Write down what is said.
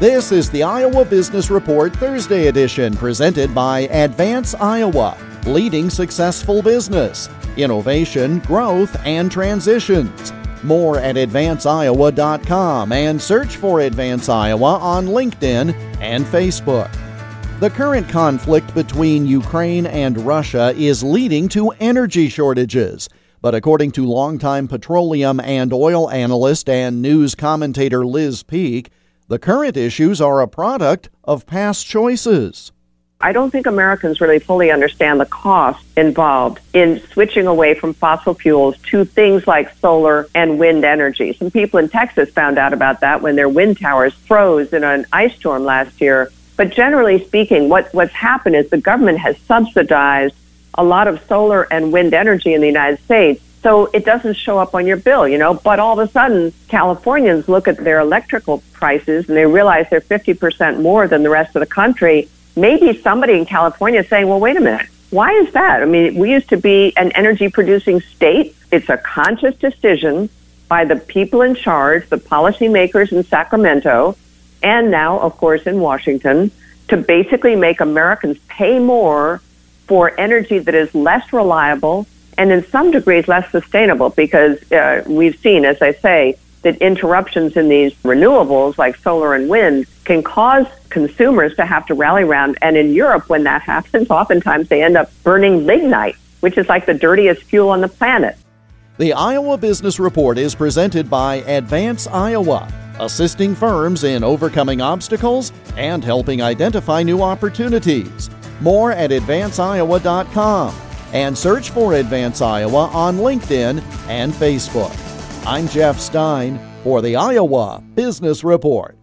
This is the Iowa Business Report Thursday edition presented by Advance Iowa, leading successful business, innovation, growth, and transitions. More at advanceiowa.com and search for Advance Iowa on LinkedIn and Facebook. The current conflict between Ukraine and Russia is leading to energy shortages. But according to longtime petroleum and oil analyst and news commentator Liz Peek, the current issues are a product of past choices. I don't think Americans really fully understand the cost involved in switching away from fossil fuels to things like solar and wind energy. Some people in Texas found out about that when their wind towers froze in an ice storm last year. But generally speaking, what, what's happened is the government has subsidized a lot of solar and wind energy in the United States so it doesn't show up on your bill, you know. But all of a sudden, Californians look at their electrical prices and they realize they're 50% more than the rest of the country. Maybe somebody in California is saying, well, wait a minute. Why is that? I mean, we used to be an energy producing state. It's a conscious decision by the people in charge, the policymakers in Sacramento, and now, of course, in Washington, to basically make Americans pay more for energy that is less reliable and in some degrees less sustainable because uh, we've seen, as I say, that interruptions in these renewables like solar and wind can cause consumers to have to rally around. And in Europe, when that happens, oftentimes they end up burning lignite, which is like the dirtiest fuel on the planet. The Iowa Business Report is presented by Advance Iowa, assisting firms in overcoming obstacles and helping identify new opportunities. More at advanceiowa.com and search for Advance Iowa on LinkedIn and Facebook. I'm Jeff Stein for the Iowa Business Report.